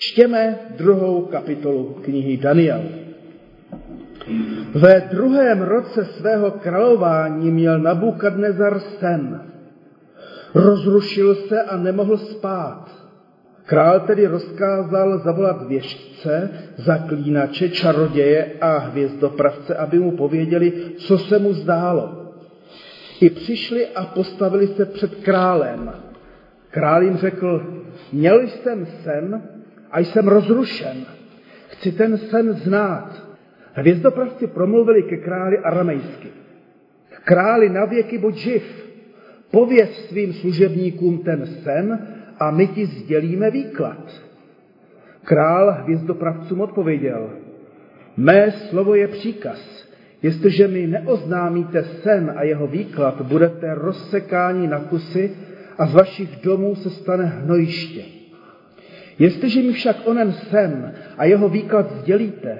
Čtěme druhou kapitolu knihy Daniel. Ve druhém roce svého králování měl Nabukadnezar sen. Rozrušil se a nemohl spát. Král tedy rozkázal zavolat věžce, zaklínače, čaroděje a hvězdopravce, aby mu pověděli, co se mu zdálo. I přišli a postavili se před králem. Král jim řekl, měl jsem sen a jsem rozrušen. Chci ten sen znát. Hvězdopravci promluvili ke králi aramejsky. Králi na věky buď živ, pověz svým služebníkům ten sen a my ti sdělíme výklad. Král hvězdopravcům odpověděl, mé slovo je příkaz. Jestliže mi neoznámíte sen a jeho výklad, budete rozsekáni na kusy a z vašich domů se stane hnojiště. Jestliže mi však onen sen a jeho výklad sdělíte,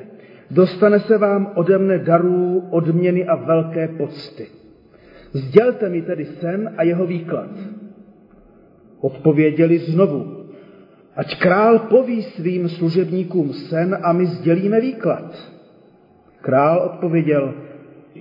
dostane se vám ode mne darů, odměny a velké pocty. Sdělte mi tedy sen a jeho výklad. Odpověděli znovu, ať král poví svým služebníkům sen a my sdělíme výklad. Král odpověděl,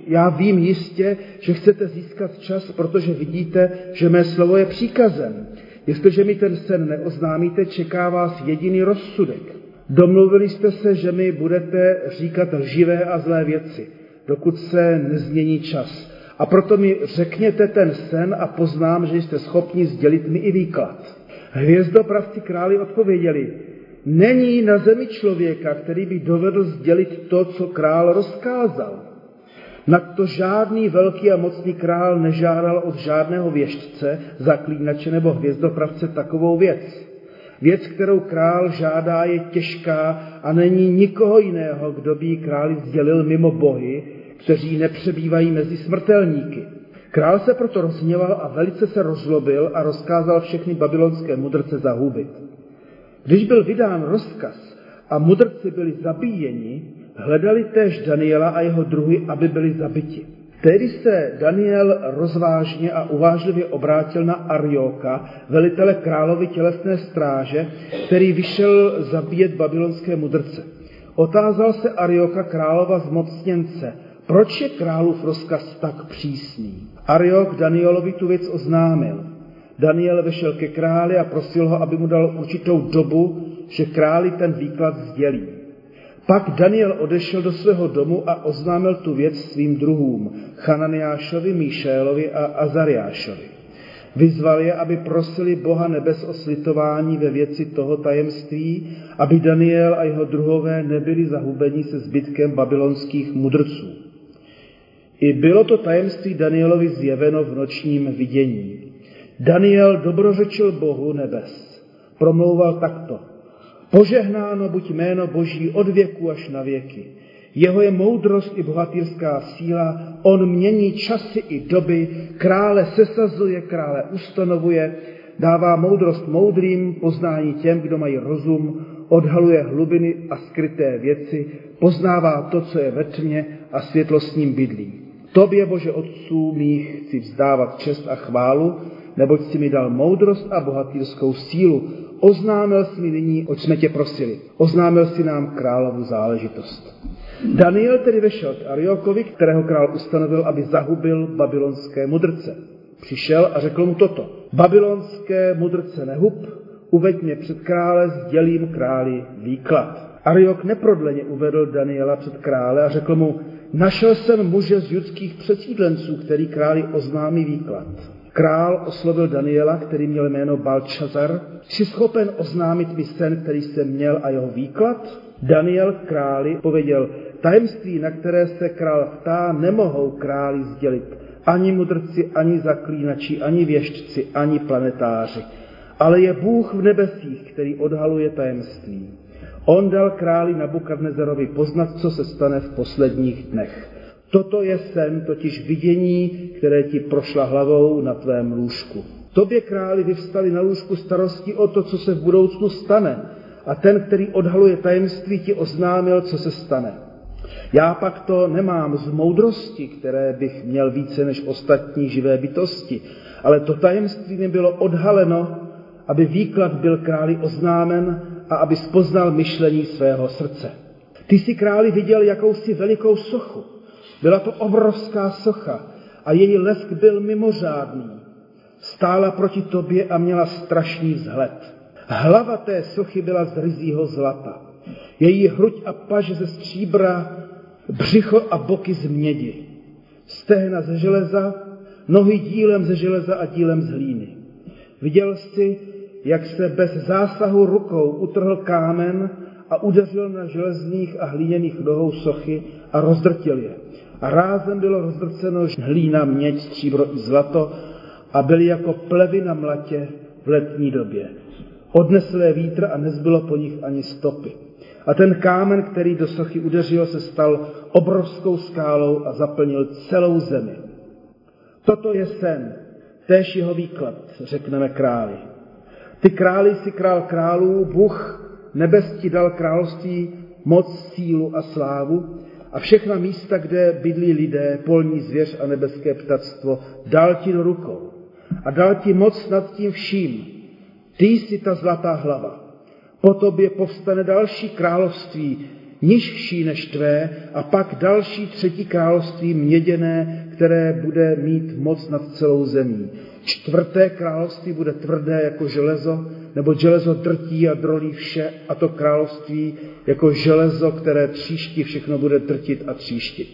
já vím jistě, že chcete získat čas, protože vidíte, že mé slovo je příkazem. Jestliže mi ten sen neoznámíte, čeká vás jediný rozsudek. Domluvili jste se, že mi budete říkat lživé a zlé věci, dokud se nezmění čas. A proto mi řekněte ten sen a poznám, že jste schopni sdělit mi i výklad. Hvězdopravci králi odpověděli, není na zemi člověka, který by dovedl sdělit to, co král rozkázal. Na to žádný velký a mocný král nežádal od žádného věžce, zaklínače nebo hvězdopravce takovou věc. Věc, kterou král žádá, je těžká a není nikoho jiného, kdo by ji králi sdělil mimo bohy, kteří nepřebývají mezi smrtelníky. Král se proto rozhněval a velice se rozlobil a rozkázal všechny babylonské mudrce zahubit. Když byl vydán rozkaz a mudrci byli zabíjeni, hledali též Daniela a jeho druhy, aby byli zabiti. Tehdy se Daniel rozvážně a uvážlivě obrátil na Arioka, velitele královy tělesné stráže, který vyšel zabíjet babylonské mudrce. Otázal se Arioka králova zmocněnce, proč je králův rozkaz tak přísný? Ariok Danielovi tu věc oznámil. Daniel vešel ke králi a prosil ho, aby mu dal určitou dobu, že králi ten výklad sdělí. Pak Daniel odešel do svého domu a oznámil tu věc svým druhům, Chananiášovi, Míšélovi a Azariášovi. Vyzval je, aby prosili Boha nebes o slitování ve věci toho tajemství, aby Daniel a jeho druhové nebyli zahubeni se zbytkem babylonských mudrců. I bylo to tajemství Danielovi zjeveno v nočním vidění. Daniel dobrořečil Bohu nebes. Promlouval takto. Požehnáno buď jméno Boží od věku až na věky. Jeho je moudrost i bohatýrská síla, on mění časy i doby, krále sesazuje, krále ustanovuje, dává moudrost moudrým, poznání těm, kdo mají rozum, odhaluje hlubiny a skryté věci, poznává to, co je ve tmě a světlo s ním bydlí. Tobě, Bože Otců mých, chci vzdávat čest a chválu, neboť si mi dal moudrost a bohatýrskou sílu, oznámil si mi nyní, oč jsme tě prosili. Oznámil si nám královu záležitost. Daniel tedy vešel k Ariokovi, kterého král ustanovil, aby zahubil babylonské mudrce. Přišel a řekl mu toto. Babylonské mudrce nehub, uveď mě před krále, sdělím králi výklad. Ariok neprodleně uvedl Daniela před krále a řekl mu, našel jsem muže z judských přesídlenců, který králi oznámí výklad. Král oslovil Daniela, který měl jméno Balčazar. Jsi schopen oznámit mi sen, který jsem měl a jeho výklad? Daniel králi pověděl, tajemství, na které se král ptá, nemohou králi sdělit. Ani mudrci, ani zaklínači, ani věštci, ani planetáři. Ale je Bůh v nebesích, který odhaluje tajemství. On dal králi Nabukadnezarovi poznat, co se stane v posledních dnech. Toto je sen, totiž vidění, které ti prošla hlavou na tvém lůžku. Tobě králi vyvstali na lůžku starosti o to, co se v budoucnu stane. A ten, který odhaluje tajemství, ti oznámil, co se stane. Já pak to nemám z moudrosti, které bych měl více než ostatní živé bytosti, ale to tajemství mi bylo odhaleno, aby výklad byl králi oznámen a aby spoznal myšlení svého srdce. Ty si králi viděl jakousi velikou sochu. Byla to obrovská socha a její lesk byl mimořádný. Stála proti tobě a měla strašný vzhled. Hlava té sochy byla z ryzího zlata. Její hruď a paž ze stříbra, břicho a boky z mědi. Stehna ze železa, nohy dílem ze železa a dílem z hlíny. Viděl jsi, jak se bez zásahu rukou utrhl kámen a udeřil na železných a hlíněných nohou sochy a rozdrtil je. A rázem bylo rozdrceno hlína, měď, stříbro i zlato a byly jako plevy na mlatě v letní době. Odnesl je vítr a nezbylo po nich ani stopy. A ten kámen, který do sochy udeřil, se stal obrovskou skálou a zaplnil celou zemi. Toto je sen, též jeho výklad, řekneme králi. Ty králi si král králů, Bůh nebes ti dal království, moc, sílu a slávu a všechna místa, kde bydlí lidé, polní zvěř a nebeské ptactvo, dal ti do rukou a dal ti moc nad tím vším. Ty jsi ta zlatá hlava. Po tobě povstane další království, nižší než tvé, a pak další třetí království měděné, které bude mít moc nad celou zemí. Čtvrté království bude tvrdé jako železo, nebo železo drtí a drolí vše, a to království jako železo, které tříští, všechno bude drtit a tříštit.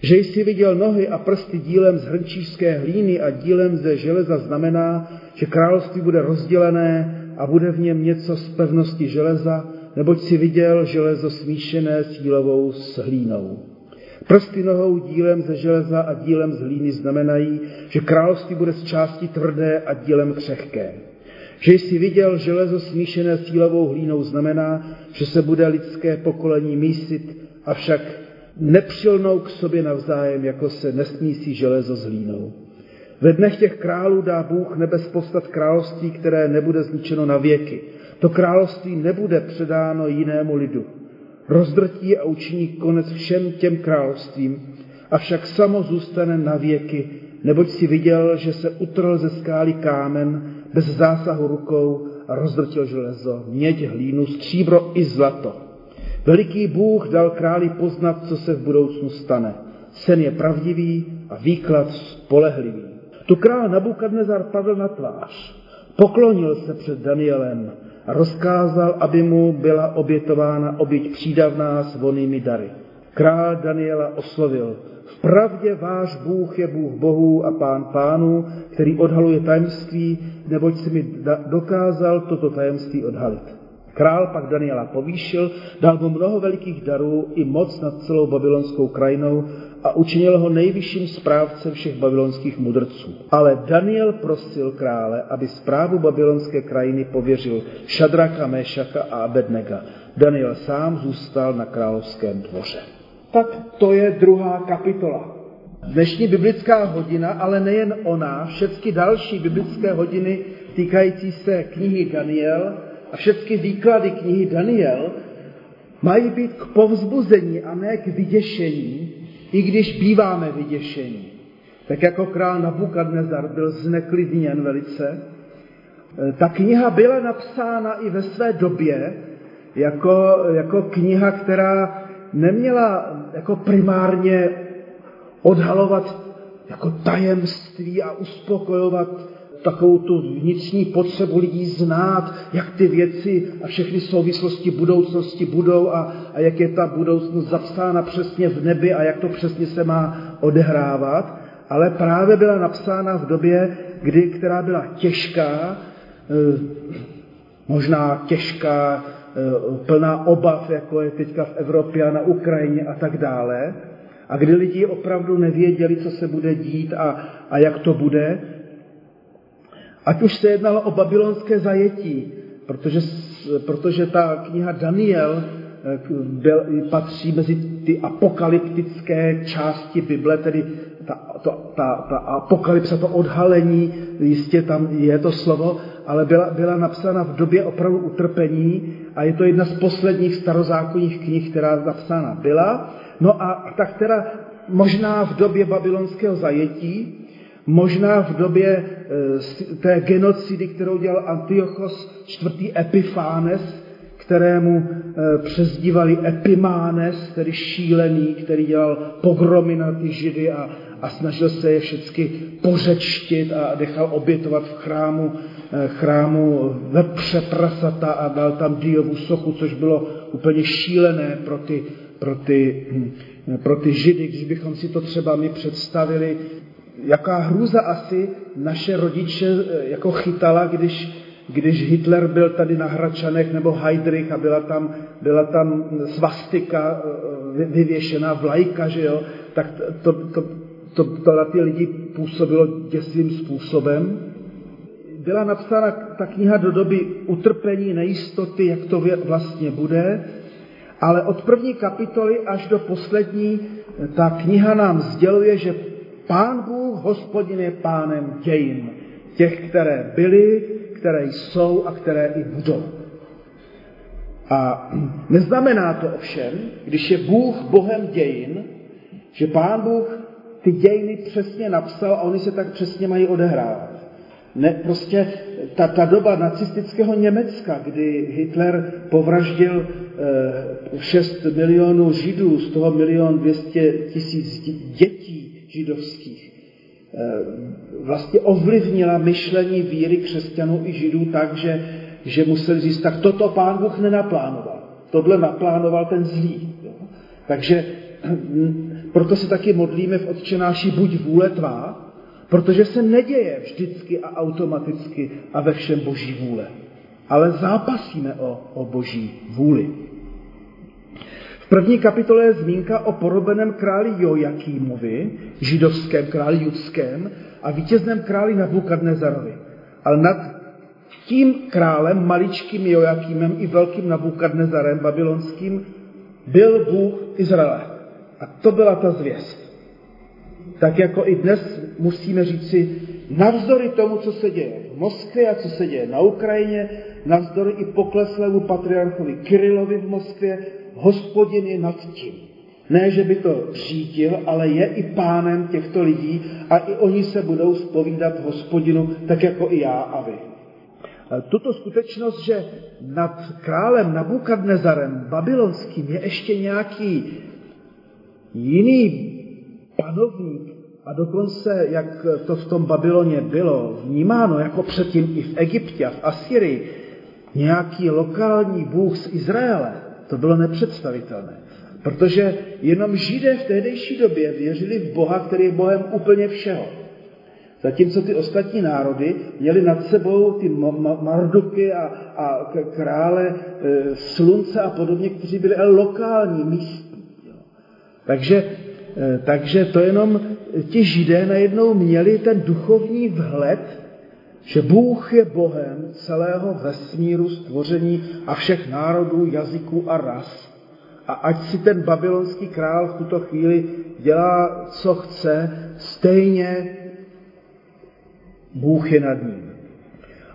Že jsi viděl nohy a prsty dílem z hrnčířské hlíny a dílem ze železa znamená, že království bude rozdělené a bude v něm něco z pevnosti železa, neboť si viděl železo smíšené s jílovou s hlínou. Prsty nohou dílem ze železa a dílem z hlíny znamenají, že království bude z části tvrdé a dílem křehké. Že jsi viděl železo smíšené s jílovou hlínou znamená, že se bude lidské pokolení mísit, avšak nepřilnou k sobě navzájem, jako se nesmísí železo s hlínou. Ve dnech těch králů dá Bůh nebes postat království, které nebude zničeno na věky. To království nebude předáno jinému lidu. Rozdrtí a učiní konec všem těm královstvím, avšak samo zůstane na věky, neboť si viděl, že se utrl ze skály kámen bez zásahu rukou a rozdrtil železo, měď, hlínu, stříbro i zlato. Veliký Bůh dal králi poznat, co se v budoucnu stane. Sen je pravdivý a výklad spolehlivý. Tu král Nabukadnezar padl na tvář, poklonil se před Danielem rozkázal, aby mu byla obětována oběť přídavná s vonými dary. Král Daniela oslovil, v pravdě váš Bůh je Bůh bohů a pán pánů, který odhaluje tajemství, neboť si mi dokázal toto tajemství odhalit. Král pak Daniela povýšil, dal mu mnoho velikých darů i moc nad celou babylonskou krajinou a učinil ho nejvyšším správcem všech babylonských mudrců. Ale Daniel prosil krále, aby zprávu babylonské krajiny pověřil Šadraka, Mešaka a Abednega. Daniel sám zůstal na královském dvoře. Tak to je druhá kapitola. Dnešní biblická hodina, ale nejen ona, všechny další biblické hodiny týkající se knihy Daniel a všechny výklady knihy Daniel mají být k povzbuzení a ne k vyděšení, i když býváme vyděšení. Tak jako král Nabukadnezar byl zneklidněn velice, eh, ta kniha byla napsána i ve své době jako, jako kniha, která neměla jako primárně odhalovat jako tajemství a uspokojovat takovou tu vnitřní potřebu lidí znát, jak ty věci a všechny souvislosti budoucnosti budou a, a jak je ta budoucnost zapsána přesně v nebi a jak to přesně se má odehrávat, ale právě byla napsána v době, kdy, která byla těžká, eh, možná těžká, eh, plná obav, jako je teďka v Evropě a na Ukrajině a tak dále, a kdy lidi opravdu nevěděli, co se bude dít a, a jak to bude, Ať už se jednalo o babylonské zajetí, protože, protože ta kniha Daniel eh, byl, patří mezi ty apokalyptické části Bible, tedy ta, to, ta, ta apokalypsa, to odhalení, jistě tam je to slovo, ale byla, byla napsána v době opravdu utrpení a je to jedna z posledních starozákonních knih, která napsána byla. No a tak teda možná v době babylonského zajetí, Možná v době eh, té genocidy, kterou dělal Antiochos IV. Epifánes, kterému eh, přezdívali Epimánes, tedy šílený, který dělal pogromy na ty židy a, a snažil se je všechny pořečtit a nechal obětovat v chrámu, eh, chrámu vepře prasata a dal tam Diovu sochu, což bylo úplně šílené pro ty, pro ty, hm, pro ty židy, když bychom si to třeba my představili, jaká hrůza asi naše rodiče eh, jako chytala, když, když Hitler byl tady na Hračanech nebo Heidrich a byla tam, byla tam svastika eh, vyvěšená vlajka, že jo, tak to, to, to, to na ty lidi působilo děsivým způsobem. Byla napsána ta kniha do doby utrpení, nejistoty, jak to vlastně bude, ale od první kapitoly až do poslední ta kniha nám sděluje, že Pán Bůh, hospodin je pánem dějin, těch, které byly, které jsou a které i budou. A neznamená to ovšem, když je Bůh Bohem dějin, že Pán Bůh ty dějiny přesně napsal a oni se tak přesně mají odehrávat. Ne, prostě ta, ta doba nacistického Německa, kdy Hitler povraždil e, 6 milionů židů, z toho milion 200 tisíc dětí židovských, vlastně ovlivnila myšlení víry křesťanů i židů tak, že, že museli říct, tak toto pán Bůh nenaplánoval. Tohle naplánoval ten zlý. Jo? Takže proto se taky modlíme v odčenáši buď vůle tvá, protože se neděje vždycky a automaticky a ve všem boží vůle. Ale zápasíme o, o boží vůli. První kapitole je zmínka o porobeném králi Jojakýmovi, židovském králi judském a vítězném králi Nabukadnezarovi. Ale nad tím králem, maličkým Jojakýmem i velkým Nabukadnezarem babylonským, byl Bůh Izraele. A to byla ta zvěst. Tak jako i dnes musíme říci, navzdory tomu, co se děje v Moskvě a co se děje na Ukrajině, navzdory i pokleslému patriarchovi Kirilovi v Moskvě, hospodin je nad tím. Ne, že by to řídil, ale je i pánem těchto lidí a i oni se budou spovídat hospodinu, tak jako i já a vy. Tuto skutečnost, že nad králem Nabukadnezarem babylonským je ještě nějaký jiný panovník a dokonce, jak to v tom Babyloně bylo vnímáno, jako předtím i v Egyptě a v Asyrii, nějaký lokální bůh z Izraele, to bylo nepředstavitelné. Protože jenom Židé v tehdejší době věřili v Boha, který je Bohem úplně všeho. Zatímco ty ostatní národy měli nad sebou ty marduky a, a krále e, slunce a podobně, kteří byli ale lokální, místní. Takže, e, takže to jenom ti židé najednou měli ten duchovní vhled, že Bůh je Bohem celého vesmíru, stvoření a všech národů, jazyků a ras. A ať si ten babylonský král v tuto chvíli dělá, co chce, stejně Bůh je nad ním.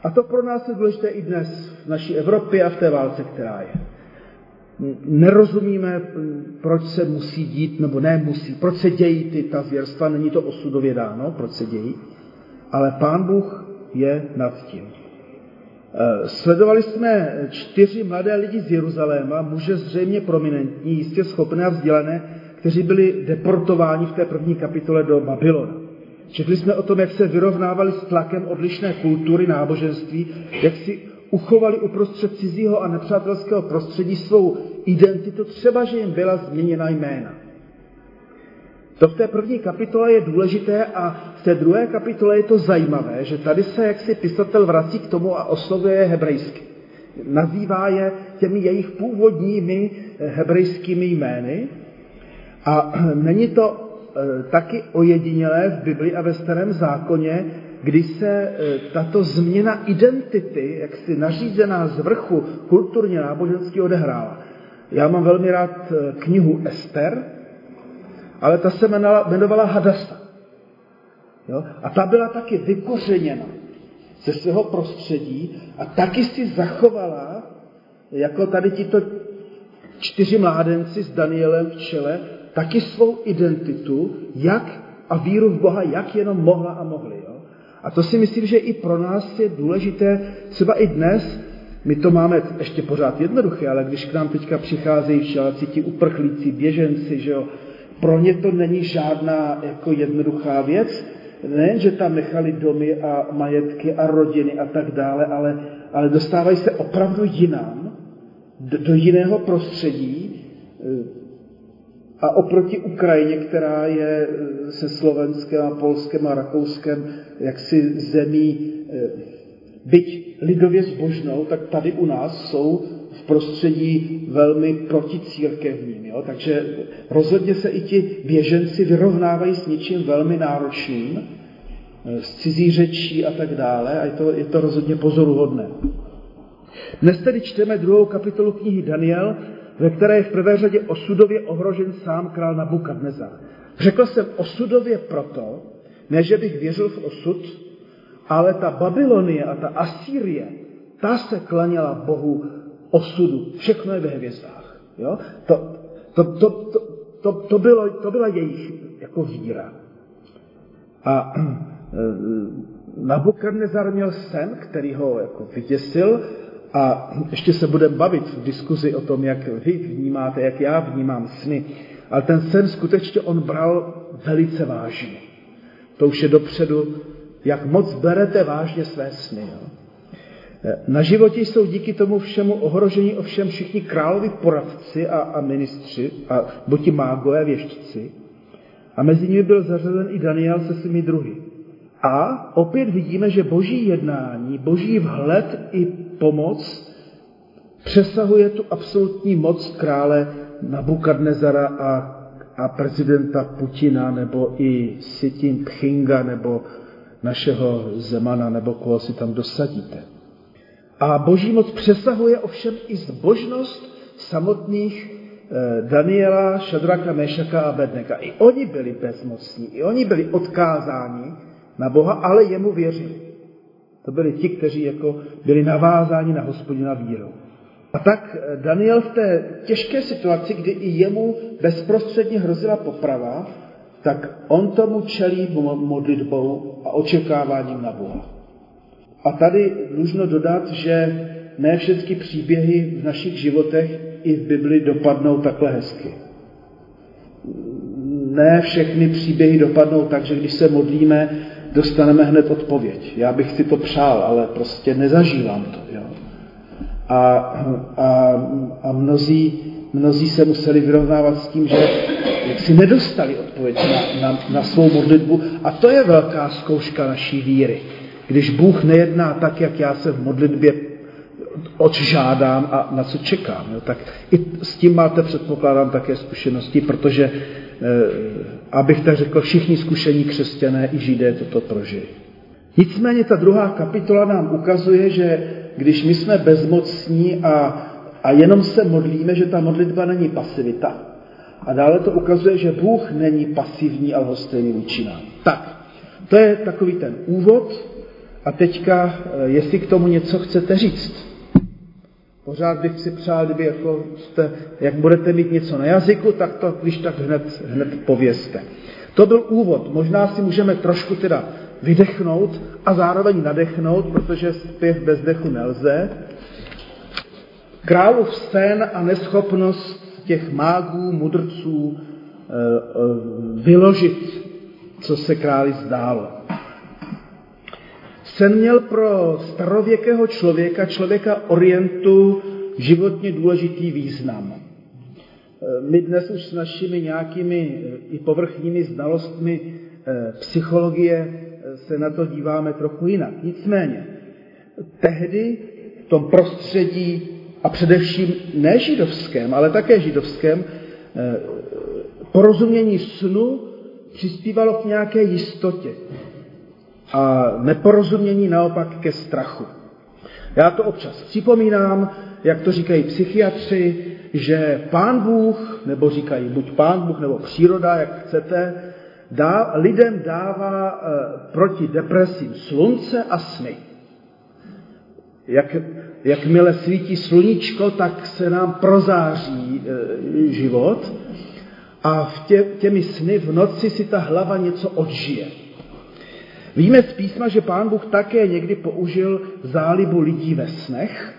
A to pro nás je důležité i dnes v naší Evropě a v té válce, která je. Nerozumíme, proč se musí dít, nebo ne musí, proč se dějí ty ta zvěrstva, není to osudově dáno, proč se dějí, ale Pán Bůh je nad tím. Eh, sledovali jsme čtyři mladé lidi z Jeruzaléma, muže zřejmě prominentní, jistě schopné a vzdělané, kteří byli deportováni v té první kapitole do Babylona. Četli jsme o tom, jak se vyrovnávali s tlakem odlišné kultury, náboženství, jak si uchovali uprostřed cizího a nepřátelského prostředí svou identitu, třeba že jim byla změněna jména. To v té první kapitole je důležité a v té druhé kapitole je to zajímavé, že tady se jaksi pisatel vrací k tomu a oslovuje je hebrejsky. Nazývá je těmi jejich původními hebrejskými jmény a není to Eh, taky ojedinělé v Bibli a ve starém zákoně, kdy se eh, tato změna identity, jak si nařízená z vrchu kulturně náboženský odehrála. Já mám velmi rád eh, knihu Ester, ale ta se jmenovala Hadasa. Jo? A ta byla taky vykořeněna ze svého prostředí a taky si zachovala, jako tady tito čtyři mládenci s Danielem v čele, taky svou identitu, jak a víru v Boha, jak jenom mohla a mohli. Jo? A to si myslím, že i pro nás je důležité, třeba i dnes, My to máme ještě pořád jednoduché, ale když k nám teďka přicházejí všelci ti uprchlíci, běženci, že jo, pro ně to není žádná jako jednoduchá věc. Nejen, že tam nechali domy a majetky a rodiny a tak dále, ale, ale dostávají se opravdu jinam, do, do jiného prostředí a oproti Ukrajině, která je se Slovenskem a Polskem a Rakouskem jaksi zemí byť lidově zbožnou, tak tady u nás jsou v prostředí velmi proticírkevním. Jo? Takže rozhodně se i ti běženci vyrovnávají s něčím velmi náročným, eh, s cizí řečí a tak dále a je to, je to rozhodně pozoruhodné. Dnes tedy čteme druhou kapitolu knihy Daniel, ve které je v prvé řadě osudově ohrožen sám král Nabukadnezar. Řekl jsem osudově proto, ne že bych věřil v osud, ale ta Babylonie a ta Asýrie, ta se klaněla Bohu osudu. Všechno je ve hvězdách. Jo? To, to, to, to, to, to, bylo, to byla jejich jako víra. A Nabukadnezar měl sen, který ho jako vyděsil a ještě se budeme bavit v diskuzi o tom, jak vy vnímáte, jak já vnímám sny. Ale ten sen skutečně on bral velice vážně. To už je dopředu jak moc berete vážně své sny. Jo? Na životě jsou díky tomu všemu ohrožení ovšem všichni královi poradci a, a ministři, a buď mágové věštci. A mezi nimi byl zařazen i Daniel se svými druhy. A opět vidíme, že boží jednání, boží vhled i pomoc přesahuje tu absolutní moc krále Nabukadnezara a, a prezidenta Putina, nebo i Sitin Pchinga, nebo našeho Zemana nebo koho si tam dosadíte. A boží moc přesahuje ovšem i zbožnost samotných eh, Daniela, Šadraka, Mešaka a Bedneka. I oni byli bezmocní, i oni byli odkázáni na Boha, ale jemu věřili. To byli ti, kteří jako byli navázáni na hospodina vírou. A tak eh, Daniel v té těžké situaci, kdy i jemu bezprostředně hrozila poprava, tak on tomu čelí modlitbou a očekáváním na Boha. A tady dlužno dodat, že ne všechny příběhy v našich životech i v Bibli dopadnou takhle hezky. Ne všechny příběhy dopadnou tak, že když se modlíme, dostaneme hned odpověď. Já bych si to přál, ale prostě nezažívám to. Jo? A, a, a mnozí, mnozí se museli vyrovnávat s tím, že si nedostali odpověď na, na, na svou modlitbu. A to je velká zkouška naší víry. Když Bůh nejedná tak, jak já se v modlitbě odžádám a na co čekám. Jo, tak i s tím máte, předpokládám, také zkušenosti, protože, eh, abych tak řekl, všichni zkušení křesťané i židé toto prožili. Nicméně ta druhá kapitola nám ukazuje, že když my jsme bezmocní a, a jenom se modlíme, že ta modlitba není pasivita, a dále to ukazuje, že Bůh není pasivní a lhostejný vůči nám. Tak, to je takový ten úvod. A teďka, eh, jestli k tomu něco chcete říct. Pořád bych si přál, kdyby jako jste, jak budete mít něco na jazyku, tak to když tak hned, hned povězte. To byl úvod. Možná si můžeme trošku teda vydechnout a zároveň nadechnout, protože zpěv bez dechu nelze. Králův sen a neschopnost těch mágů, mudrců eh, eh, vyložit, co se králi zdálo. Sen měl pro starověkého člověka, člověka orientu, životně důležitý význam. Eh, my dnes už s našimi nějakými i povrchními znalostmi psychologie se na to díváme trochu jinak. Nicméně, tehdy v tom prostředí a především ne židovském, ale také židovském, porozumění snu přispívalo k nějaké jistotě a neporozumění naopak ke strachu. Já to občas připomínám, jak to říkají psychiatři, že pán Bůh, nebo říkají buď pán Bůh, nebo příroda, jak chcete, dá, lidem dává e, proti depresím slunce a sny. Jak jakmile svítí sluníčko, tak se nám prozáří e, život a v tě, těmi sny v noci si ta hlava něco odžije. Víme z písma, že pán Bůh také někdy použil zálibu lidí ve snech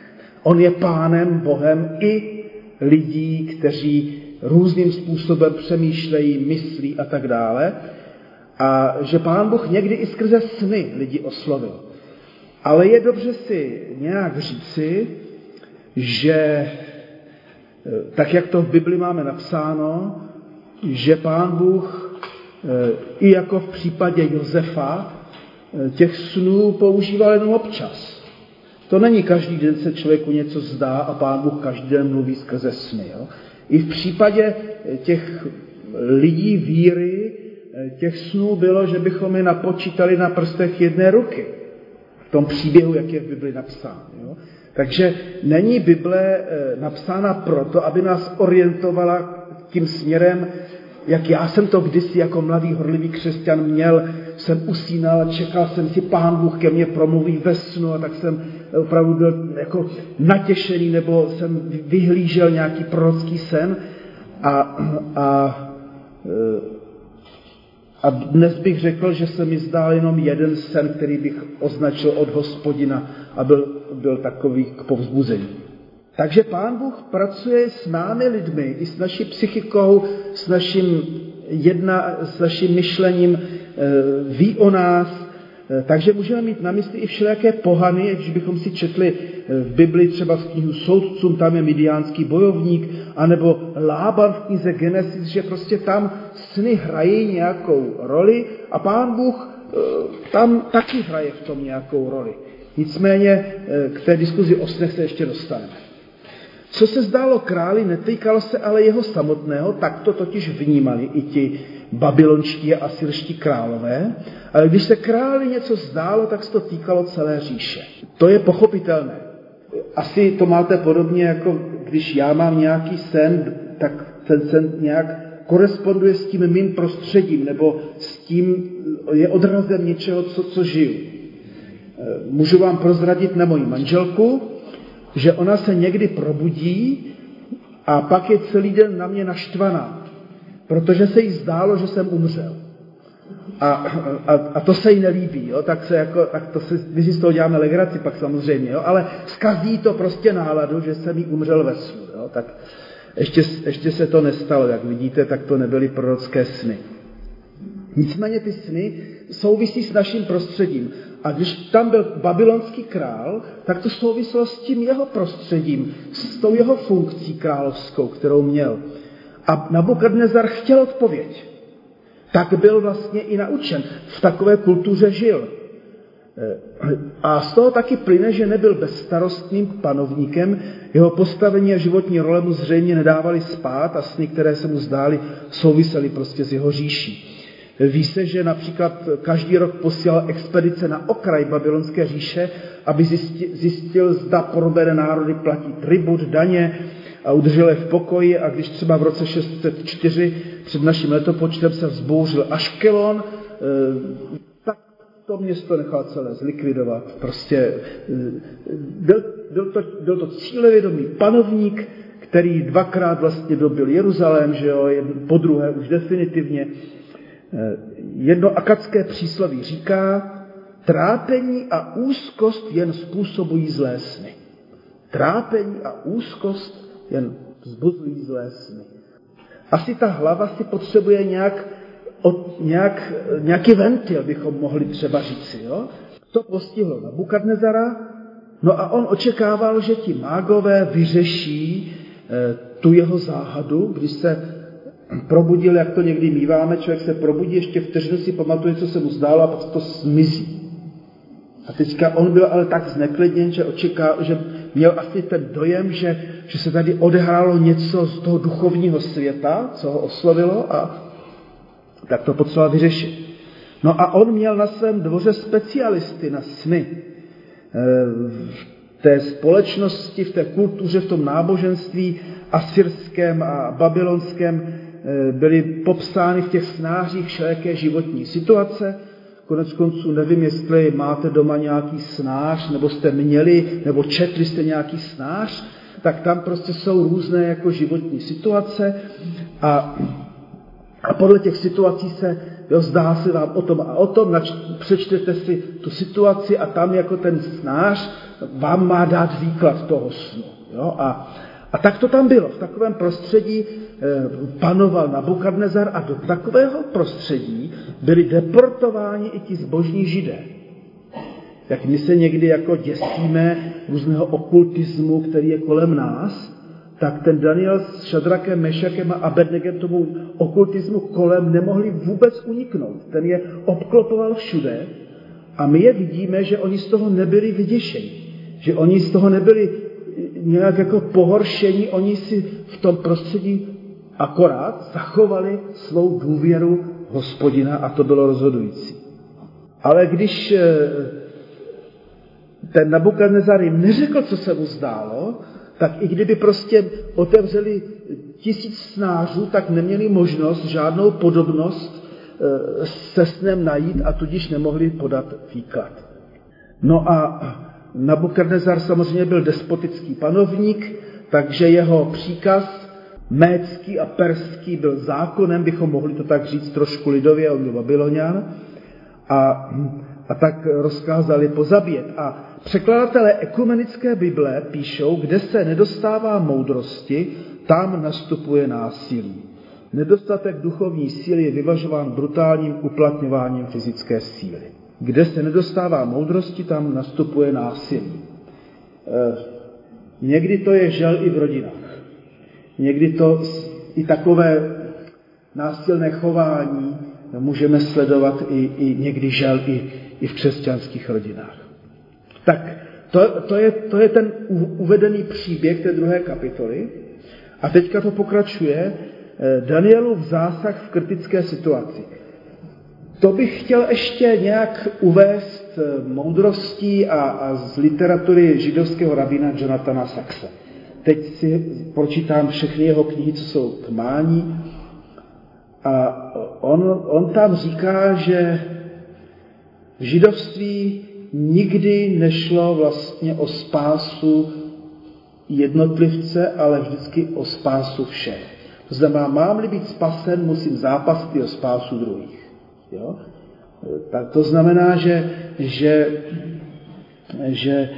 On je pánem, Bohem i lidí, kteří různým způsobem přemýšlejí, myslí a tak dále. A že pán Bůh někdy i skrze sny lidi oslovil. Ale je dobře si nějak říci, že eh, tak, jak to v Bibli máme napsáno, že pán Bůh eh, i jako v případě Josefa těch snů používal jenom občas. To není každý den se člověku něco zdá a pán Bůh každý den mluví skrze sny. Jo? I v případě těch lidí víry, těch snů bylo, že bychom je napočítali na prstech jedné ruky tom příběhu, jak je v Bibli napsán. Jo? Takže není Bible eh, napsána proto, aby nás orientovala tím směrem, jak já jsem to kdysi jako mladý horlivý křesťan měl, jsem usínal a čekal jsem si, pán Bůh ke mně promluví ve snu a tak jsem opravdu byl jako natěšený nebo jsem vyhlížel nějaký prorocký sen a, a eh, a dnes bych řekl, že se mi zdál jenom jeden sen, který bych označil od hospodina a byl, byl takový k povzbuzení. Takže Pán Bůh pracuje s námi lidmi, i s naší psychikou, s naším, jedna, s naším myšlením, eh, ví o nás, Eh, takže můžeme mít na mysli i všelijaké pohany, když bychom si četli eh, v Bibli třeba v knihu soudcům, tam je midiánský bojovník, anebo Lában v knize Genesis, že prostě tam sny hrají nějakou roli a pán Bůh tam taky hraje v tom nějakou roli. Nicméně k té diskuzi o snech se ještě dostaneme. Co se zdálo králi, netýkalo se ale jeho samotného, tak to totiž vnímali i ti babylonští a asyrští králové, ale když se králi něco zdálo, tak se to týkalo celé říše. To je pochopitelné. Asi to máte podobně, jako když já mám nějaký sen, tak ten sen nějak koresponduje s tím mým prostředím, nebo s tím je odrazem něčeho, co, co žiju. Můžu vám prozradit na moji manželku, že ona se někdy probudí a pak je celý den na mě naštvaná protože se jí zdálo, že jsem umřel. A, a, a to se jí nelíbí, jo? tak, se jako, tak to si, my si z toho děláme legraci pak samozřejmě, jo? ale zkazí to prostě náladu, že jsem jí umřel ve snu. Jo? Tak ještě, ještě se to nestalo, jak vidíte, tak to nebyly prorocké sny. Nicméně ty sny souvisí s naším prostředím. A když tam byl babylonský král, tak to souvislo s tím jeho prostředím, s tou jeho funkcí královskou, kterou měl. A Nabukadnezar chtěl odpověď. Tak byl vlastně i naučen. V takové kultuře žil. Eh, a z toho taky plyne, že nebyl bezstarostným panovníkem, jeho postavení a životní role mu zřejmě nedávali spát a sny, které se mu zdály, souvisely prostě s jeho říší. Ví se, že například každý rok posílal expedice na okraj babylonské říše, aby zjistil, zjistil zda porobené národy platí tribut, daně, a udržel je v pokoji a když třeba v roce 604 před naším letopočtem se vzbouřil Aškelon, eh, tak to město nechal celé zlikvidovat. Prostě eh, byl, byl, to, byl to cílevědomý panovník, který dvakrát vlastně dobil Jeruzalém, že jo, po druhé už definitivně. Eh, jedno akadské přísloví říká, trápení a úzkost jen způsobují zlé sny. Trápení a úzkost jen vzbuzují zlé sny. Asi ta hlava si potřebuje nějak, od, nějak, nějaký ventil, bychom mohli třeba říci. Jo? To postihlo na Bukadnezara, no a on očekával, že ti mágové vyřeší eh, tu jeho záhadu, když se probudil, jak to někdy míváme, člověk se probudí, ještě vteřinu si pamatuje, co se mu zdálo a pak to zmizí. A teďka on byl ale tak zneklidněn, že, očeká, že měl asi ten dojem, že, že se tady odehrálo něco z toho duchovního světa, co ho oslovilo a tak to potřeboval vyřešit. No a on měl na svém dvoře specialisty na sny. E, v té společnosti, v té kultuře, v tom náboženství asyrském a babylonském byly popsány v těch snářích všelijaké životní situace, Konec konců nevím, jestli máte doma nějaký snář, nebo jste měli, nebo četli jste nějaký snář, tak tam prostě jsou různé jako životní situace a, a podle těch situací se jo, zdá se vám o tom a o tom, nač, přečtete si tu situaci a tam jako ten snář vám má dát výklad toho snu. Jo? A, a tak to tam bylo. V takovém prostředí eh, panoval Nabukadnezar a do takového prostředí byli deportováni i ti zbožní židé. Jak my se někdy jako děsíme různého okultismu, který je kolem nás, tak ten Daniel s Šadrakem, Mešakem a Abednegem tomu okultismu kolem nemohli vůbec uniknout. Ten je obklopoval všude a my je vidíme, že oni z toho nebyli vyděšeni. Že oni z toho nebyli nějak jako pohoršení, oni si v tom prostředí akorát zachovali svou důvěru hospodina a to bylo rozhodující. Ale když eh, ten Nabukadnezar jim neřekl, co se mu zdálo, tak i kdyby prostě otevřeli tisíc snářů, tak neměli možnost žádnou podobnost eh, se snem najít a tudíž nemohli podat výklad. No a Nabukadnezar samozřejmě byl despotický panovník, takže jeho příkaz mécký a perský byl zákonem, bychom mohli to tak říct trošku lidově, on byl Babylonian, a, a tak rozkázali pozabět. A překladatelé ekumenické Bible píšou, kde se nedostává moudrosti, tam nastupuje násilí. Nedostatek duchovní síly je vyvažován brutálním uplatňováním fyzické síly. Kde se nedostává moudrosti, tam nastupuje násilí. E, někdy to je žel i v rodinách. Někdy to i takové násilné chování můžeme sledovat i, i někdy žel i, i v křesťanských rodinách. Tak to, to, je, to je ten uvedený příběh té druhé kapitoly. A teďka to pokračuje. E, Danielův zásah v kritické situaci. To bych chtěl ještě nějak uvést eh, moudrostí a, a z literatury židovského rabína Jonathana Saxe. Teď si pročítám všechny jeho knihy, co jsou k mání. A on, on tam říká, že v židovství nikdy nešlo vlastně o spásu jednotlivce, ale vždycky o spásu všech. To znamená, mám-li být spasen, musím zápasit o spásu druhých. Jo? Tak to znamená, že, že, že e,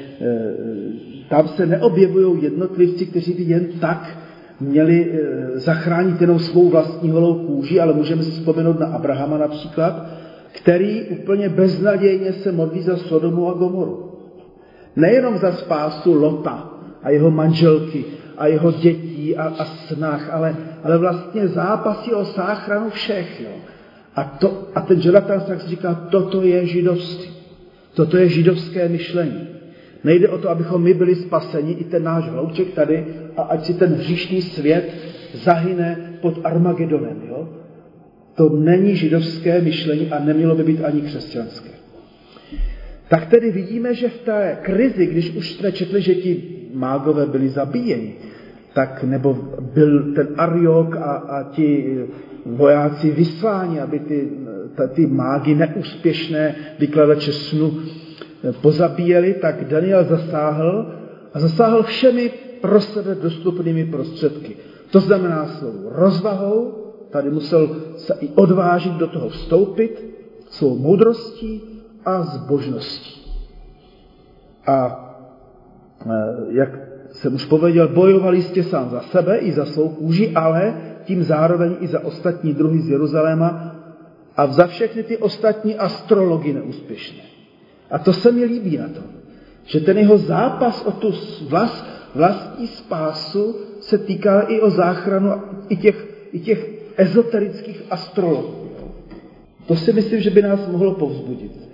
tam se neobjevují jednotlivci, kteří by jen tak měli e, zachránit jenom svou vlastní holou kůži, ale můžeme si vzpomenout na Abrahama například, který úplně beznadějně se modlí za Sodomu a Gomoru. Nejenom za spásu Lota a jeho manželky a jeho dětí a, a snah, ale, ale vlastně zápasí o záchranu všech. Jo. A, to, a ten Jonathan Sachs říká, toto je židovství. Toto je židovské myšlení. Nejde o to, abychom my byli spaseni, i ten náš hlouček tady, a ať si ten hříšný svět zahyne pod Armagedonem. Jo? To není židovské myšlení a nemělo by být ani křesťanské. Tak tedy vidíme, že v té krizi, když už jsme četli, že ti mágové byli zabíjeni, tak nebo byl ten Ariok a, a ti vojáci vysláni, aby ty, ty mágy neúspěšné vykladače snu eh, pozabíjeli, tak Daniel zasáhl a zasáhl všemi pro sebe dostupnými prostředky. To znamená svou rozvahou, tady musel se i odvážit do toho vstoupit, svou moudrostí a zbožností. A eh, jak jsem už pověděl, bojovali jste sám za sebe i za svou kůži, ale tím zároveň i za ostatní druhy z Jeruzaléma a za všechny ty ostatní astrology neúspěšné. A to se mi líbí na tom, že ten jeho zápas o tu vlast, vlastní spásu se týká i o záchranu i těch, i těch ezoterických astrologů. To si myslím, že by nás mohlo povzbudit.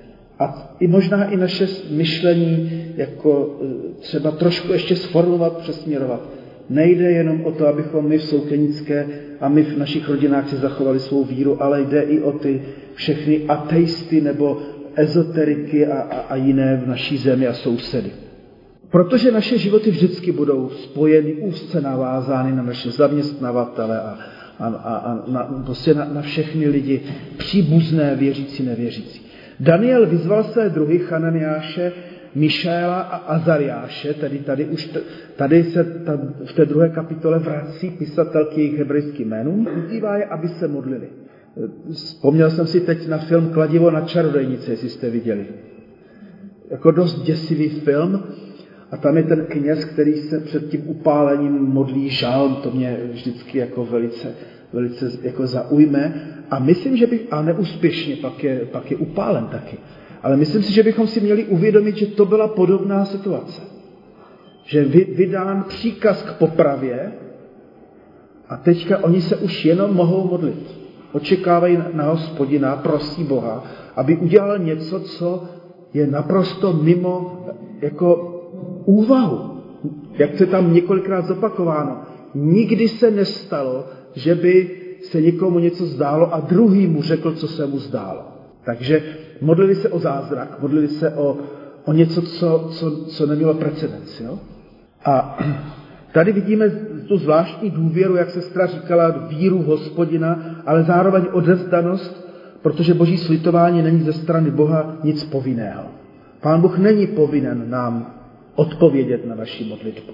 A i možná i naše myšlení jako e, třeba trošku ještě sformovat, přesměrovat. Nejde jenom o to, abychom my v Soukenické a my v našich rodinách si zachovali svou víru, ale jde i o ty všechny ateisty nebo ezoteriky a, a, a jiné v naší zemi a sousedy. Protože naše životy vždycky budou spojeny, úzce navázány na naše zaměstnavatele a, a, a, a na, prostě na, na všechny lidi, příbuzné, věřící, nevěřící. Daniel vyzval své druhy Chananiáše, Mišéla a Azariáše, tedy tady už tady se ta, v té druhé kapitole vrací pisatel k jejich hebrejským jménům, vyzývá je, aby se modlili. Vzpomněl jsem si teď na film Kladivo na čarodejnice, jestli jste viděli. Jako dost děsivý film, a tam je ten kněz, který se před tím upálením modlí žalm, to mě vždycky jako velice, velice jako zaujme. A myslím, že bych, a neúspěšně, pak je, pak je upálen taky. Ale myslím si, že bychom si měli uvědomit, že to byla podobná situace. Že vydán příkaz k popravě a teďka oni se už jenom mohou modlit. Očekávají na hospodina, prosí Boha, aby udělal něco, co je naprosto mimo jako úvahu. Jak se tam několikrát zopakováno. Nikdy se nestalo, že by se někomu něco zdálo a druhý mu řekl, co se mu zdálo. Takže modlili se o zázrak, modlili se o, o něco, co, co, co nemělo precedens. Jo? A tady vidíme tu zvláštní důvěru, jak sestra říkala, víru hospodina, ale zároveň odevzdanost, protože boží slitování není ze strany Boha nic povinného. Pán Bůh není povinen nám odpovědět na naši modlitbu.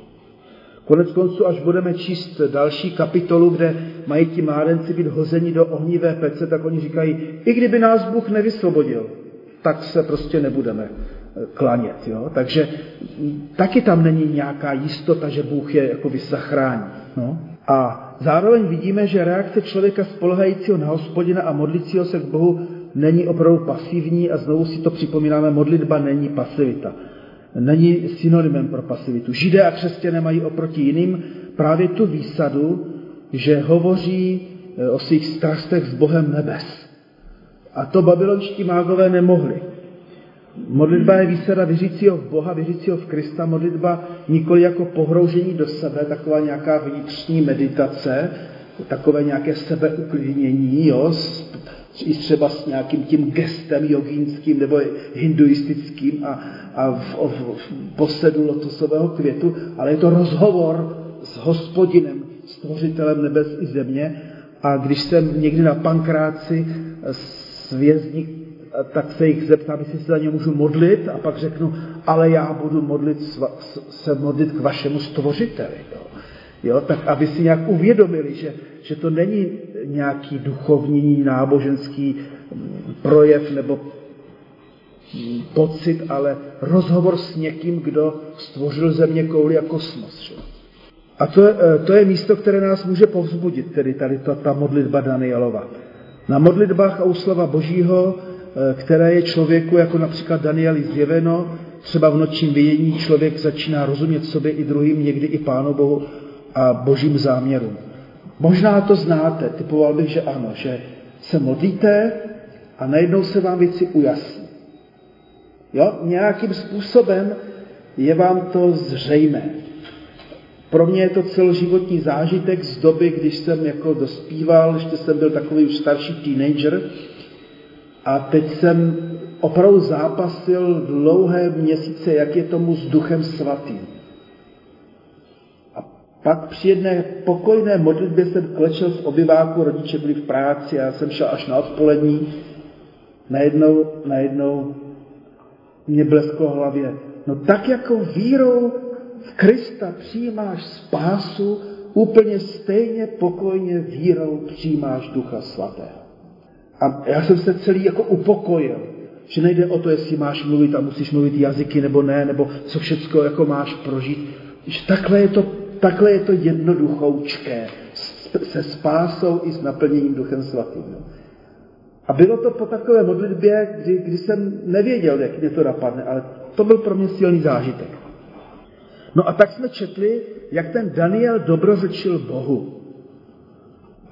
Konec konců, až budeme číst další kapitolu, kde mají ti mládenci být hozeni do ohnivé pece, tak oni říkají, i kdyby nás Bůh nevysvobodil, tak se prostě nebudeme eh, klanět. Jo? Takže taky tam není nějaká jistota, že Bůh je jako zachrání. No? A zároveň vidíme, že reakce člověka spolehajícího na hospodina a modlícího se k Bohu není opravdu pasivní a znovu si to připomínáme, modlitba není pasivita není synonymem pro pasivitu. Židé a křesťané mají oproti jiným právě tu výsadu, že hovoří e, o svých strastech s Bohem nebes. A to babylonští mágové nemohli. Modlitba je výsada věřícího v Boha, věřícího v Krista. Modlitba nikoli jako pohroužení do sebe, taková nějaká vnitřní meditace, takové nějaké sebeuklidnění, jo, i třeba s nějakým tím gestem jogínským nebo hinduistickým a, a v, v, v posedu lotosového květu, ale je to rozhovor s hospodinem, stvořitelem nebes i země. A když jsem někdy na pankráci s vězní, tak se jich zeptám, jestli se za ně můžu modlit a pak řeknu, ale já budu modlit, se modlit k vašemu stvořiteli. Jo. Jo, tak aby si nějak uvědomili, že, že to není nějaký duchovní, náboženský projev nebo pocit, ale rozhovor s někým, kdo stvořil země kouli a kosmos. Že? A to eh, to je místo, které nás může povzbudit, tedy tady ta, ta modlitba Danielova. Na modlitbách a úslova Božího, eh, které je člověku, jako například Danieli zjeveno, třeba v nočním vidění člověk začíná rozumět sobě i druhým, někdy i Pánu Bohu a božím záměrům. Možná to znáte, typoval bych, že ano, že se modlíte a najednou se vám věci ujasní. Jo? Nějakým způsobem je vám to zřejmé. Pro mě je to celoživotní zážitek z doby, když jsem jako dospíval, ještě jsem byl takový už starší teenager a teď jsem opravdu zápasil dlouhé měsíce, jak je tomu s duchem svatým. Pak při jedné pokojné modlitbě jsem klečel v obyváku, rodiče byli v práci a já jsem šel až na odpolední. Najednou, najednou mě blesklo hlavě. No tak jako vírou v Krista přijímáš spásu, úplně stejně pokojně vírou přijímáš Ducha Svatého. A já jsem se celý jako upokojil, že nejde o to, jestli máš mluvit a musíš mluvit jazyky nebo ne, nebo co všechno jako máš prožít. Že takhle je to takhle je to jednoduchoučké, se spásou i s naplněním Duchem Svatým. A bylo to po takové modlitbě, kdy, kdy jsem nevěděl, jak mě to napadne, ale to byl pro mě silný zážitek. No a tak jsme četli, jak ten Daniel dobrořečil Bohu.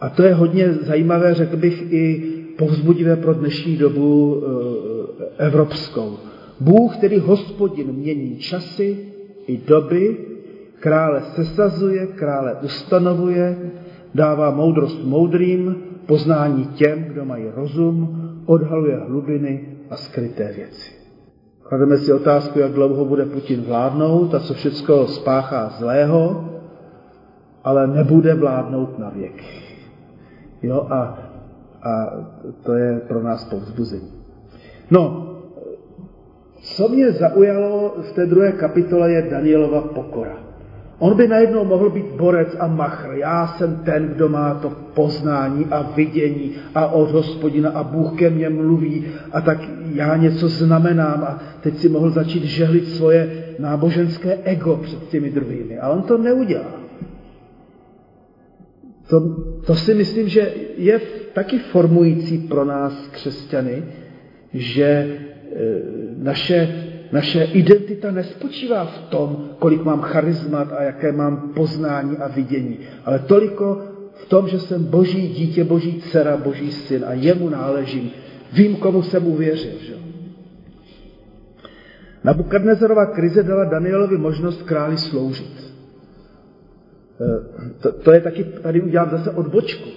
A to je hodně zajímavé, řekl bych, i povzbudivé pro dnešní dobu e, evropskou. Bůh, který hospodin mění časy i doby, Krále sesazuje, krále ustanovuje, dává moudrost moudrým, poznání těm, kdo mají rozum, odhaluje hlubiny a skryté věci. Klademe si otázku, jak dlouho bude Putin vládnout a co všechno spáchá zlého, ale nebude vládnout na věky. Jo, a, a to je pro nás povzbuzení. No, co mě zaujalo v té druhé kapitole je Danielova pokora. On by najednou mohl být borec a machr. Já jsem ten, kdo má to poznání a vidění a od hospodina a Bůh ke mně mluví a tak já něco znamenám a teď si mohl začít žehlit svoje náboženské ego před těmi druhými. A on to neudělá. To, to si myslím, že je taky formující pro nás křesťany, že e, naše, naše identita nespočívá v tom, kolik mám charizmat a jaké mám poznání a vidění, ale toliko v tom, že jsem boží dítě, boží dcera, boží syn a jemu náležím. Vím, komu jsem uvěřil. Že? Nabukadnezarova krize dala Danielovi možnost králi sloužit. E, to, to je taky, tady udělám zase odbočku.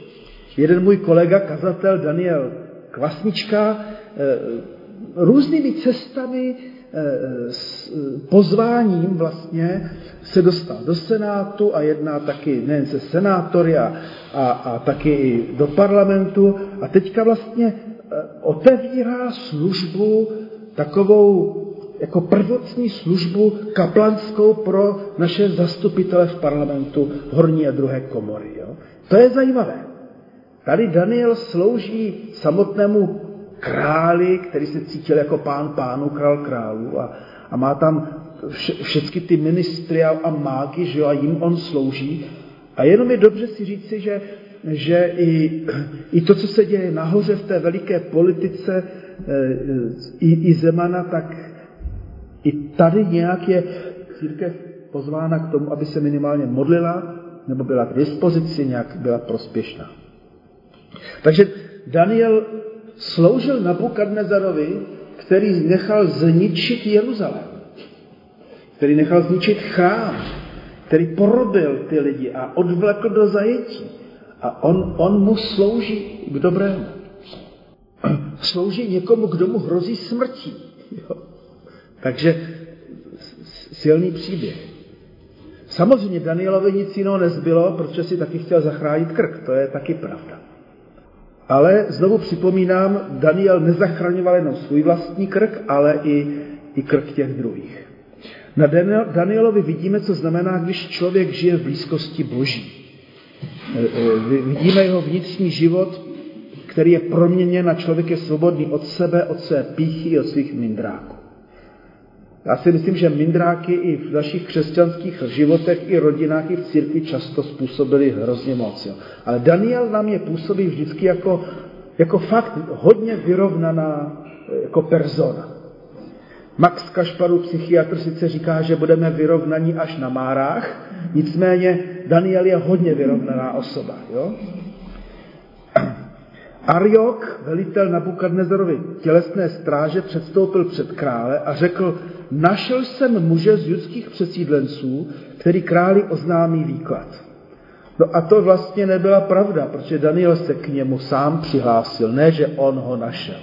Jeden můj kolega, kazatel Daniel Kvasnička, e, různými cestami, pozváním vlastně se dostal do Senátu a jedná taky nejen se senátory a, a, a taky i do parlamentu a teďka vlastně otevírá službu takovou jako prvotní službu kaplanskou pro naše zastupitele v parlamentu horní a druhé komory. Jo? To je zajímavé. Tady Daniel slouží samotnému králi, který se cítil jako pán pánu, král králů a, a má tam vše, všechny ty ministry a, a mágy, že jo, a jim on slouží. A jenom je dobře si říci, že, že i, i to, co se děje nahoře v té veliké politice e, i, i Zemana, tak i tady nějak je církev pozvána k tomu, aby se minimálně modlila, nebo byla k dispozici, nějak byla prospěšná. Takže Daniel sloužil Nabukadnezarovi, který nechal zničit Jeruzalém, který nechal zničit chrám, který porobil ty lidi a odvlekl do zajetí. A on, on mu slouží k dobrému. Slouží někomu, kdo mu hrozí smrtí. Jo. Takže silný příběh. Samozřejmě Danielovi nic jiného nezbylo, protože si taky chtěl zachránit krk, to je taky pravda. Ale znovu připomínám, Daniel nezachraňoval jenom svůj vlastní krk, ale i, i krk těch druhých. Na Danielovi vidíme, co znamená, když člověk žije v blízkosti Boží. E, e, vidíme jeho vnitřní život, který je proměněn na člověk je svobodný od sebe, od své píchy od svých mindráků. Já si myslím, že mindráky i v našich křesťanských životech, i rodinách, i v církvi často způsobili hrozně moc. Jo. Ale Daniel nám je působí vždycky jako, jako fakt hodně vyrovnaná jako persona. Max Kašparu, psychiatr, sice říká, že budeme vyrovnaní až na márách, nicméně Daniel je hodně vyrovnaná osoba. Jo? Ariok, velitel Nabukadnezarovi tělesné stráže, předstoupil před krále a řekl, našel jsem muže z judských přesídlenců, který králi oznámí výklad. No a to vlastně nebyla pravda, protože Daniel se k němu sám přihlásil, ne, že on ho našel.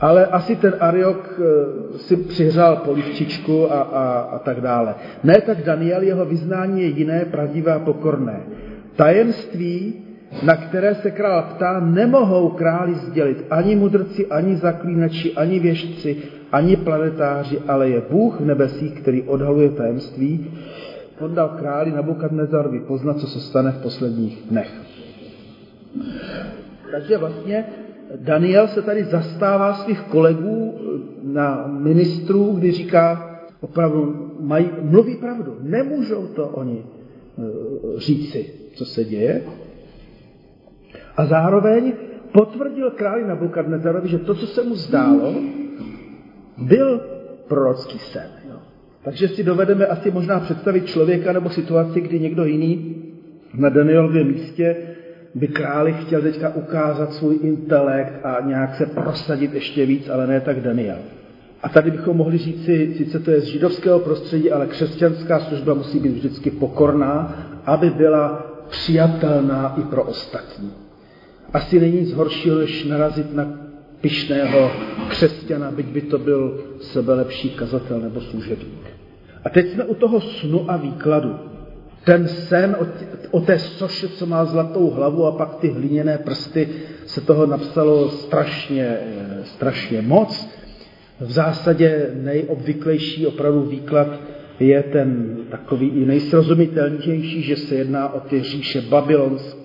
Ale asi ten Ariok eh, si přihřál polivčičku a, a, a tak dále. Ne, tak Daniel, jeho vyznání je jiné, pravdivé a pokorné. Tajemství, na které se král ptá, nemohou králi sdělit ani mudrci, ani zaklínači, ani věžci, ani planetáři, ale je Bůh v nebesích, který odhaluje tajemství. On dal králi Nabukadnezarovi poznat, co se stane v posledních dnech. Takže vlastně Daniel se tady zastává svých kolegů na ministrů, kdy říká, opravdu mají, mluví pravdu. Nemůžou to oni eh, říci, co se děje. A zároveň potvrdil králi Nabukadnezarovi, že to, co se mu zdálo, byl prorocký sen. Takže si dovedeme asi možná představit člověka nebo situaci, kdy někdo jiný na Danielově místě by králi chtěl teďka ukázat svůj intelekt a nějak se prosadit ještě víc, ale ne tak Daniel. A tady bychom mohli říct si, sice to je z židovského prostředí, ale křesťanská služba musí být vždycky pokorná, aby byla přijatelná i pro ostatní. Asi není nic horšího, než narazit na pišného křesťana, byť by to byl sebelepší kazatel nebo služebník. A teď jsme u toho snu a výkladu. Ten sen o, o té soše, co má zlatou hlavu a pak ty hliněné prsty, se toho napsalo strašně, strašně moc. V zásadě nejobvyklejší opravdu výklad je ten takový i nejsrozumitelnější, že se jedná o ty říše babylonské,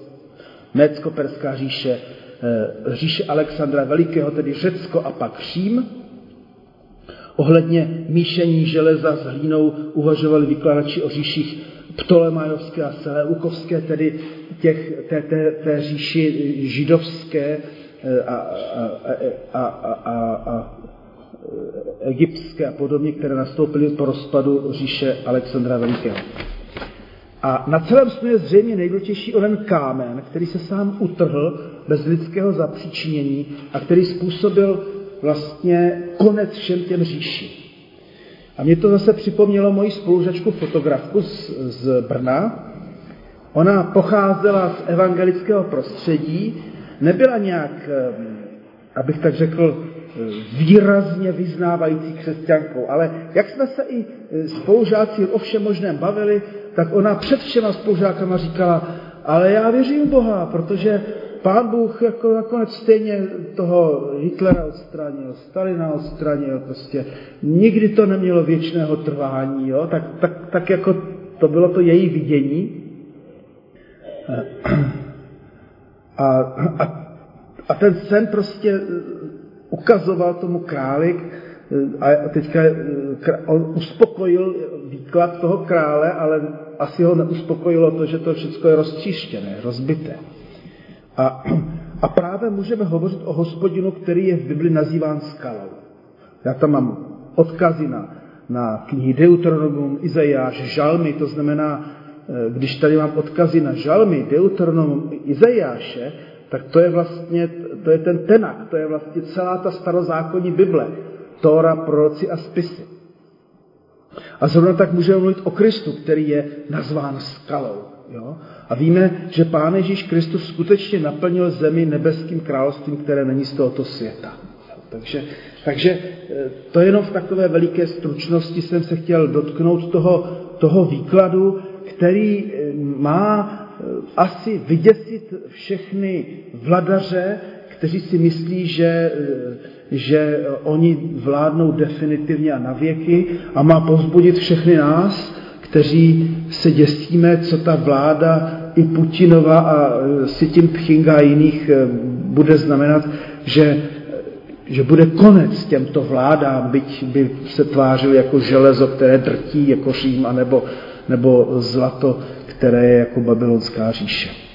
Mécko-Perská říše, eh, říše Alexandra Velikého, tedy Řecko a pak Řím. Ohledně míšení železa s hlínou uvažovali vykladači o říších Ptolemajovské a Seleukovské, tedy těch, té, té, té říši židovské eh, a, a, a, a, a, a egyptské a podobně, které nastoupily po rozpadu říše Alexandra Velikého. A na celém snu je zřejmě nejdůležitější onen kámen, který se sám utrhl bez lidského zapříčinění a který způsobil vlastně konec všem těm říši. A mě to zase připomnělo moji spolužačku fotografku z, z Brna. Ona pocházela z evangelického prostředí, nebyla nějak, eh, abych tak řekl, výrazně vyznávající křesťankou. Ale jak jsme se i spolužáci o všem možném bavili, tak ona před všema spolužákama říkala, ale já věřím Boha, protože pán Bůh jako nakonec stejně toho Hitlera odstranil, Stalina odstranil, prostě nikdy to nemělo věčného trvání, jo? Tak, tak, tak jako to bylo to její vidění. A, a, a ten sen prostě ukazoval tomu králi eh, a teďka eh, on uspokojil výklad toho krále, ale asi ho neuspokojilo to, že to všechno je roztříštěné, rozbité. A, a právě můžeme hovořit o hospodinu, který je v Bibli nazýván skalou. Já tam mám odkazy na, na knihy Deuteronomium, Izajáš, Žalmy, to znamená, eh, když tady mám odkazy na Žalmy, Deuteronomium, Izajáše, tak to je vlastně, to je ten tenak, to je vlastně celá ta starozákonní Bible, Tóra, proroci a spisy. A zrovna tak můžeme mluvit o Kristu, který je nazván skalou. Jo? A víme, že Pán Ježíš Kristus skutečně naplnil zemi nebeským královstvím, které není z tohoto světa. Takže, takže eh, to jenom v takové veliké stručnosti jsem se chtěl dotknout toho, toho výkladu, který eh, má asi vyděsit všechny vladaře, kteří si myslí, že, eh, že oni vládnou definitivně a navěky a má povzbudit všechny nás, kteří se děsíme, co ta vláda i Putinova a eh, si tím Pchinga a jiných bude znamenat, že, že bude konec těmto vládám, byť by se tvářil jako železo, které drtí jako Řím, anebo, nebo zlato, které je jako babylonská říše.